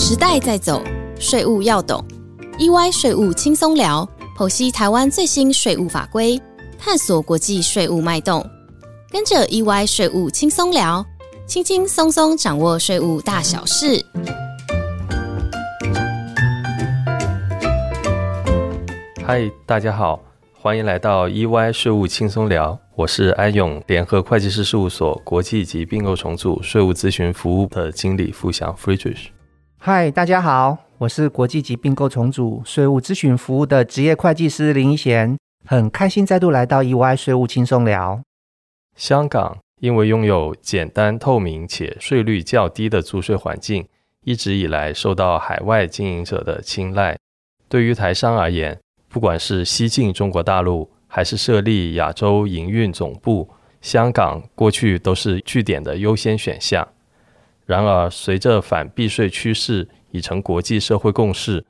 时代在走，税务要懂。EY 税务轻松聊，剖析台湾最新税务法规，探索国际税务脉动。跟着 EY 税务轻松聊，轻轻松松掌握税务大小事。嗨，大家好，欢迎来到 EY 税务轻松聊。我是安永联合会计师事务所国际及并购重组税务咨询服务的经理付祥 Friedrich。嗨，大家好，我是国际级并购重组税务咨询服务的职业会计师林一贤，很开心再度来到 EY 税务轻松聊。香港因为拥有简单透明且税率较低的租税环境，一直以来受到海外经营者的青睐。对于台商而言，不管是西进中国大陆，还是设立亚洲营运总部，香港过去都是据点的优先选项。然而，随着反避税趋势已成国际社会共识，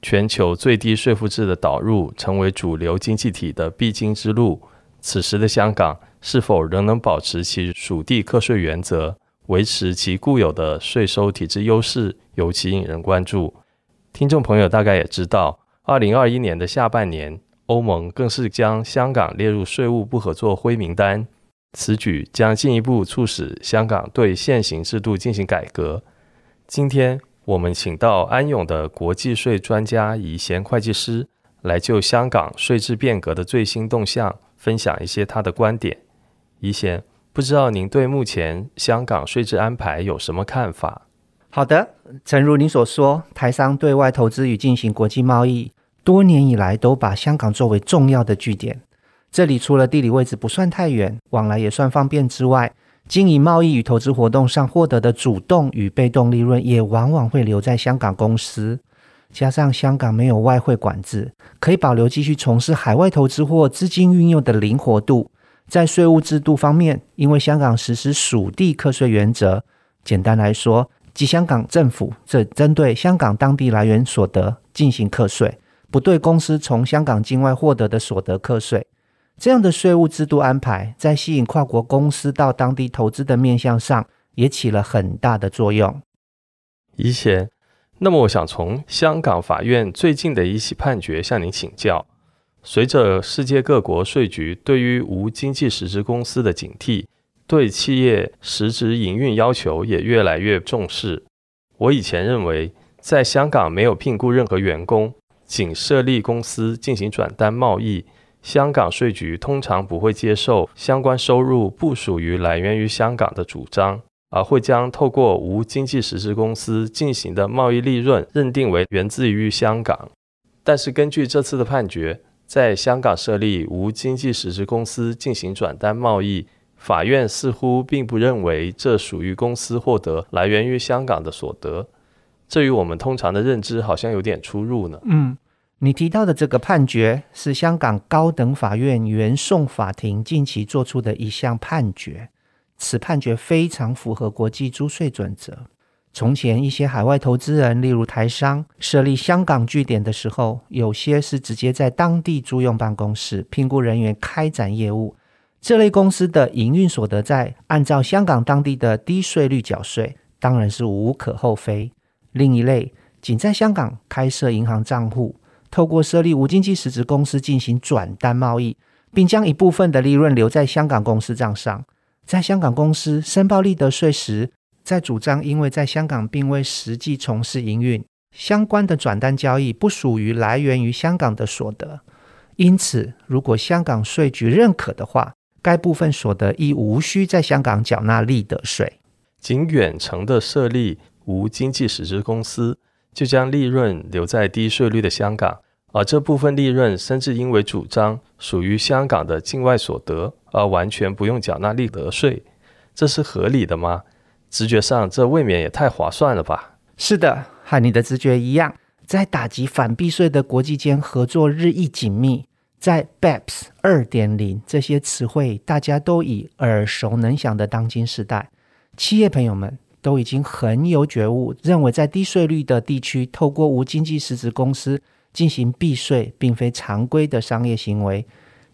全球最低税负制的导入成为主流经济体的必经之路。此时的香港是否仍能保持其属地课税原则，维持其固有的税收体制优势，尤其引人关注。听众朋友大概也知道，二零二一年的下半年，欧盟更是将香港列入税务不合作灰名单。此举将进一步促使香港对现行制度进行改革。今天我们请到安永的国际税专家怡贤会计师来就香港税制变革的最新动向分享一些他的观点。怡贤，不知道您对目前香港税制安排有什么看法？好的，诚如您所说，台商对外投资与进行国际贸易，多年以来都把香港作为重要的据点。这里除了地理位置不算太远，往来也算方便之外，经营贸易与投资活动上获得的主动与被动利润，也往往会留在香港公司。加上香港没有外汇管制，可以保留继续从事海外投资或资金运用的灵活度。在税务制度方面，因为香港实施属地课税原则，简单来说，即香港政府只针对香港当地来源所得进行课税，不对公司从香港境外获得的所得课税。这样的税务制度安排，在吸引跨国公司到当地投资的面向上，也起了很大的作用。以前，那么我想从香港法院最近的一起判决向您请教。随着世界各国税局对于无经济实质公司的警惕，对企业实质营运要求也越来越重视。我以前认为，在香港没有聘雇任何员工，仅设立公司进行转单贸易。香港税局通常不会接受相关收入不属于来源于香港的主张，而会将透过无经济实质公司进行的贸易利润认定为源自于香港。但是根据这次的判决，在香港设立无经济实质公司进行转单贸易，法院似乎并不认为这属于公司获得来源于香港的所得，这与我们通常的认知好像有点出入呢。嗯。你提到的这个判决是香港高等法院原讼法庭近期做出的一项判决。此判决非常符合国际租税准则。从前一些海外投资人，例如台商，设立香港据点的时候，有些是直接在当地租用办公室，聘雇人员开展业务。这类公司的营运所得在按照香港当地的低税率缴税，当然是无可厚非。另一类仅在香港开设银行账户。透过设立无经济实质公司进行转单贸易，并将一部分的利润留在香港公司账上，在香港公司申报利得税时，再主张因为在香港并未实际从事营运，相关的转单交易不属于来源于香港的所得，因此，如果香港税局认可的话，该部分所得亦无需在香港缴纳利得税。仅远程的设立无经济实质公司。就将利润留在低税率的香港，而这部分利润甚至因为主张属于香港的境外所得，而完全不用缴纳利得税，这是合理的吗？直觉上，这未免也太划算了吧？是的，和你的直觉一样，在打击反避税的国际间合作日益紧密，在 BEPS 二点零这些词汇大家都已耳熟能详的当今时代，企业朋友们。都已经很有觉悟，认为在低税率的地区，透过无经济实质公司进行避税，并非常规的商业行为。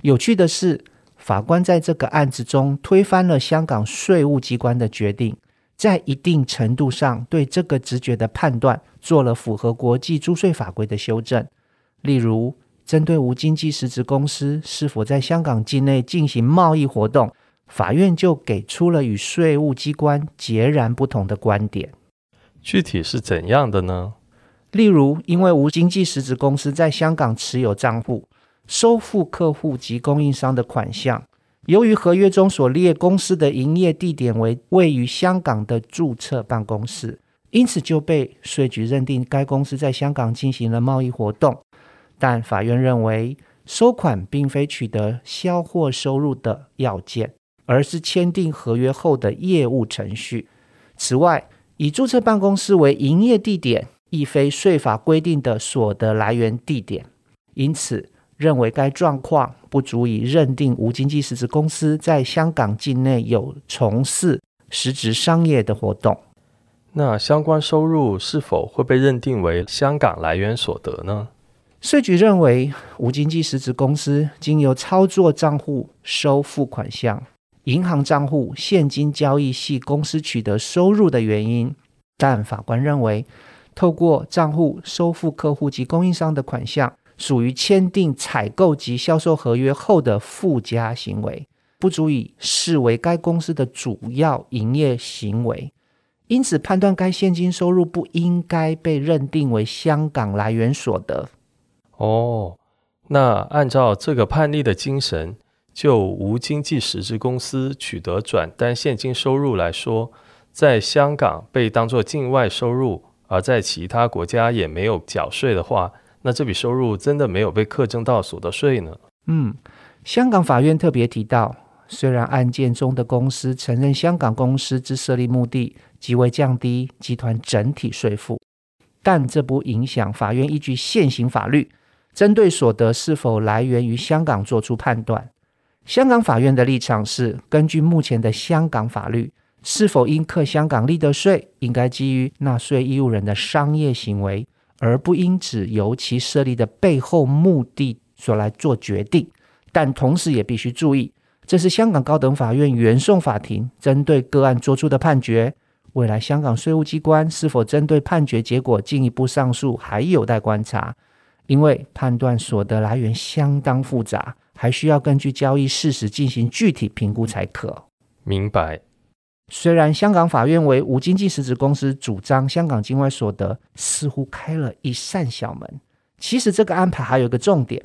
有趣的是，法官在这个案子中推翻了香港税务机关的决定，在一定程度上对这个直觉的判断做了符合国际租税法规的修正，例如针对无经济实质公司是否在香港境内进行贸易活动，法院就给出了与税务机关截然不同的观点。具体是怎样的呢？例如，因为无经济实质公司在香港持有账户，收付客户及供应商的款项。由于合约中所列公司的营业地点为位于香港的注册办公室，因此就被税局认定该公司在香港进行了贸易活动。但法院认为，收款并非取得销货收入的要件，而是签订合约后的业务程序。此外，以注册办公室为营业地点，亦非税法规定的所得来源地点，因此认为该状况不足以认定无经济实质公司在香港境内有从事实质商业的活动。那相关收入是否会被认定为香港来源所得呢？税局认为，无经济实质公司经由操作账户收付款项。银行账户现金交易系公司取得收入的原因，但法官认为，透过账户收付客户及供应商的款项，属于签订采购及销售合约后的附加行为，不足以视为该公司的主要营业行为，因此判断该现金收入不应该被认定为香港来源所得。哦，那按照这个判例的精神。就无经济实质公司取得转单现金收入来说，在香港被当作境外收入，而在其他国家也没有缴税的话，那这笔收入真的没有被课征到所得税呢？嗯，香港法院特别提到，虽然案件中的公司承认香港公司之设立目的即为降低集团整体税负，但这不影响法院依据现行法律，针对所得是否来源于香港作出判断。香港法院的立场是，根据目前的香港法律，是否应课香港利得税，应该基于纳税义务人的商业行为，而不应只由其设立的背后目的所来做决定。但同时也必须注意，这是香港高等法院原讼法庭针对个案作出的判决。未来香港税务机关是否针对判决结果进一步上诉，还有待观察，因为判断所得来源相当复杂。还需要根据交易事实进行具体评估才可。明白。虽然香港法院为无经济实质公司主张香港境外所得，似乎开了一扇小门。其实这个安排还有一个重点：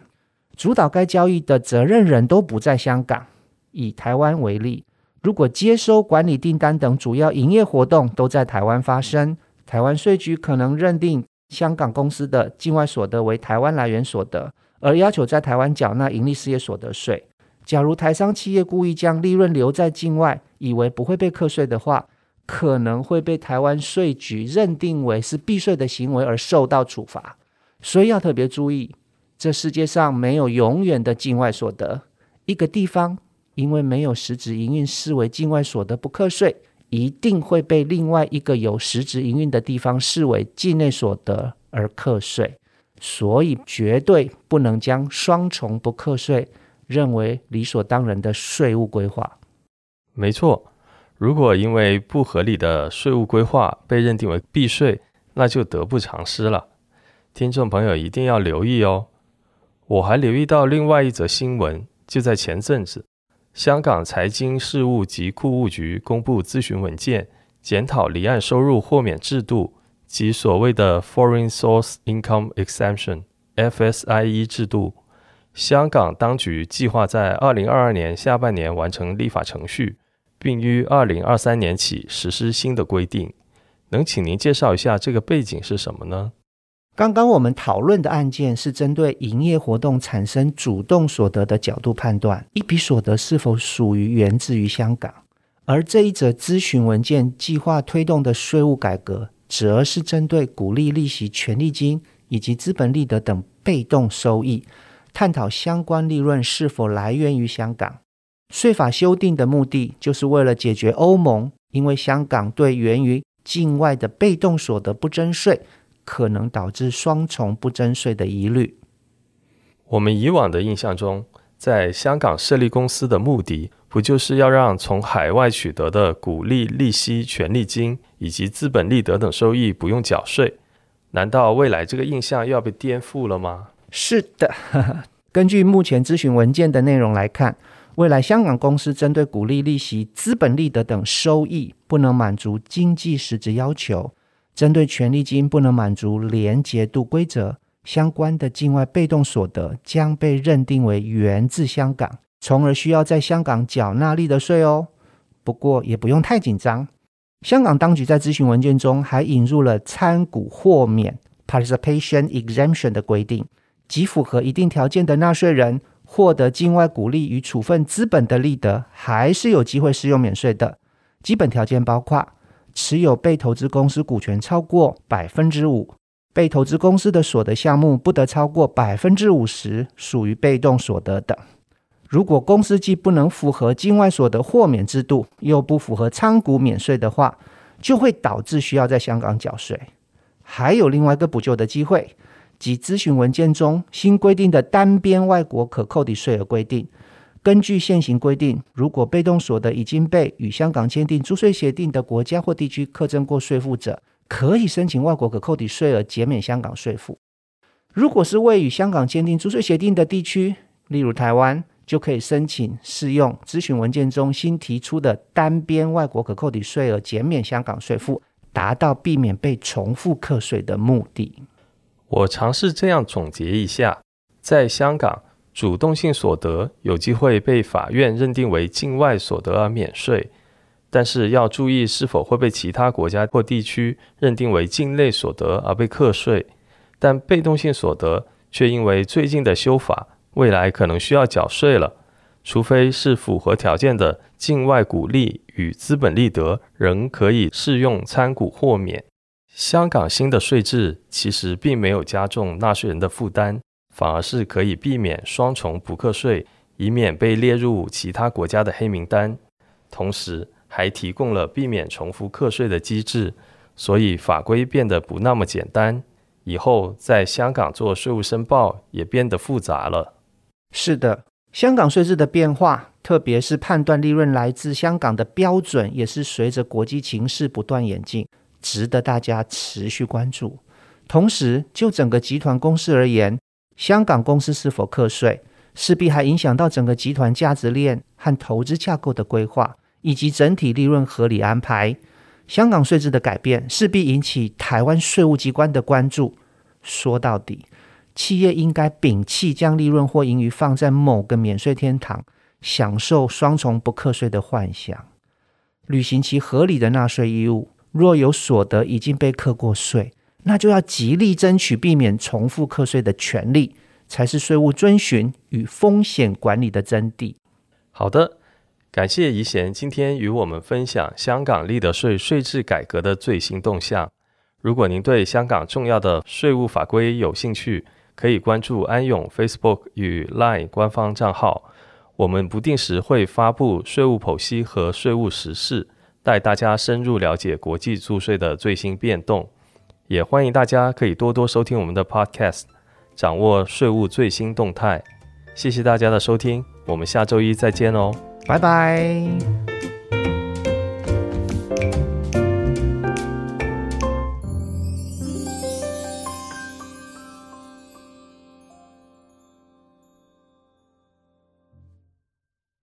主导该交易的责任人都不在香港。以台湾为例，如果接收、管理订单等主要营业活动都在台湾发生，台湾税局可能认定香港公司的境外所得为台湾来源所得。而要求在台湾缴纳盈利事业所得税。假如台商企业故意将利润留在境外，以为不会被课税的话，可能会被台湾税局认定为是避税的行为而受到处罚。所以要特别注意，这世界上没有永远的境外所得。一个地方因为没有实质营运视为境外所得不课税，一定会被另外一个有实质营运的地方视为境内所得而课税。所以绝对不能将双重不课税认为理所当然的税务规划。没错，如果因为不合理的税务规划被认定为避税，那就得不偿失了。听众朋友一定要留意哦。我还留意到另外一则新闻，就在前阵子，香港财经事务及库务局公布咨询文件，检讨离岸收入豁免制度。及所谓的 Foreign Source Income Exemption（FSIE） 制度，香港当局计划在二零二二年下半年完成立法程序，并于二零二三年起实施新的规定。能请您介绍一下这个背景是什么呢？刚刚我们讨论的案件是针对营业活动产生主动所得的角度判断一笔所得是否属于源自于香港，而这一则咨询文件计划推动的税务改革。则是针对股利、利息、权利金以及资本利得等被动收益，探讨相关利润是否来源于香港。税法修订的目的，就是为了解决欧盟因为香港对源于境外的被动所得不征税，可能导致双重不征税的疑虑。我们以往的印象中，在香港设立公司的目的，不就是要让从海外取得的股利、利息、权利金以及资本利得等收益不用缴税？难道未来这个印象又要被颠覆了吗？是的，根据目前咨询文件的内容来看，未来香港公司针对股利、利息、资本利得等收益不能满足经济实质要求，针对权利金不能满足廉洁度规则，相关的境外被动所得将被认定为源自香港，从而需要在香港缴纳利得税哦。不过也不用太紧张。香港当局在咨询文件中还引入了参股豁免 （participation exemption） 的规定，即符合一定条件的纳税人获得境外股利与处分资本的利得，还是有机会适用免税的。基本条件包括持有被投资公司股权超过百分之五，被投资公司的所得项目不得超过百分之五十，属于被动所得等。如果公司既不能符合境外所得豁免制度，又不符合参股免税的话，就会导致需要在香港缴税。还有另外一个补救的机会，即咨询文件中新规定的单边外国可扣抵税额规定。根据现行规定，如果被动所得已经被与香港签订租税协定的国家或地区课征过税负者，可以申请外国可扣抵税额减免香港税负。如果是未与香港签订租税协定的地区，例如台湾。就可以申请适用咨询文件中新提出的单边外国可扣抵税额减免香港税负，达到避免被重复课税的目的。我尝试这样总结一下：在香港，主动性所得有机会被法院认定为境外所得而免税，但是要注意是否会被其他国家或地区认定为境内所得而被课税。但被动性所得却因为最近的修法。未来可能需要缴税了，除非是符合条件的境外股利与资本利得，仍可以适用参股豁免。香港新的税制其实并没有加重纳税人的负担，反而是可以避免双重补课税，以免被列入其他国家的黑名单。同时，还提供了避免重复课税的机制，所以法规变得不那么简单。以后在香港做税务申报也变得复杂了。是的，香港税制的变化，特别是判断利润来自香港的标准，也是随着国际形势不断演进，值得大家持续关注。同时，就整个集团公司而言，香港公司是否课税，势必还影响到整个集团价值链和投资架构的规划，以及整体利润合理安排。香港税制的改变，势必引起台湾税务机关的关注。说到底。企业应该摒弃将利润或盈余放在某个免税天堂，享受双重不课税的幻想，履行其合理的纳税义务。若有所得已经被课过税，那就要极力争取避免重复课税的权利，才是税务遵循与风险管理的真谛。好的，感谢怡贤今天与我们分享香港利得税税制改革的最新动向。如果您对香港重要的税务法规有兴趣，可以关注安永 Facebook 与 Line 官方账号，我们不定时会发布税务剖析和税务时事，带大家深入了解国际租税的最新变动。也欢迎大家可以多多收听我们的 Podcast，掌握税务最新动态。谢谢大家的收听，我们下周一再见哦，拜拜。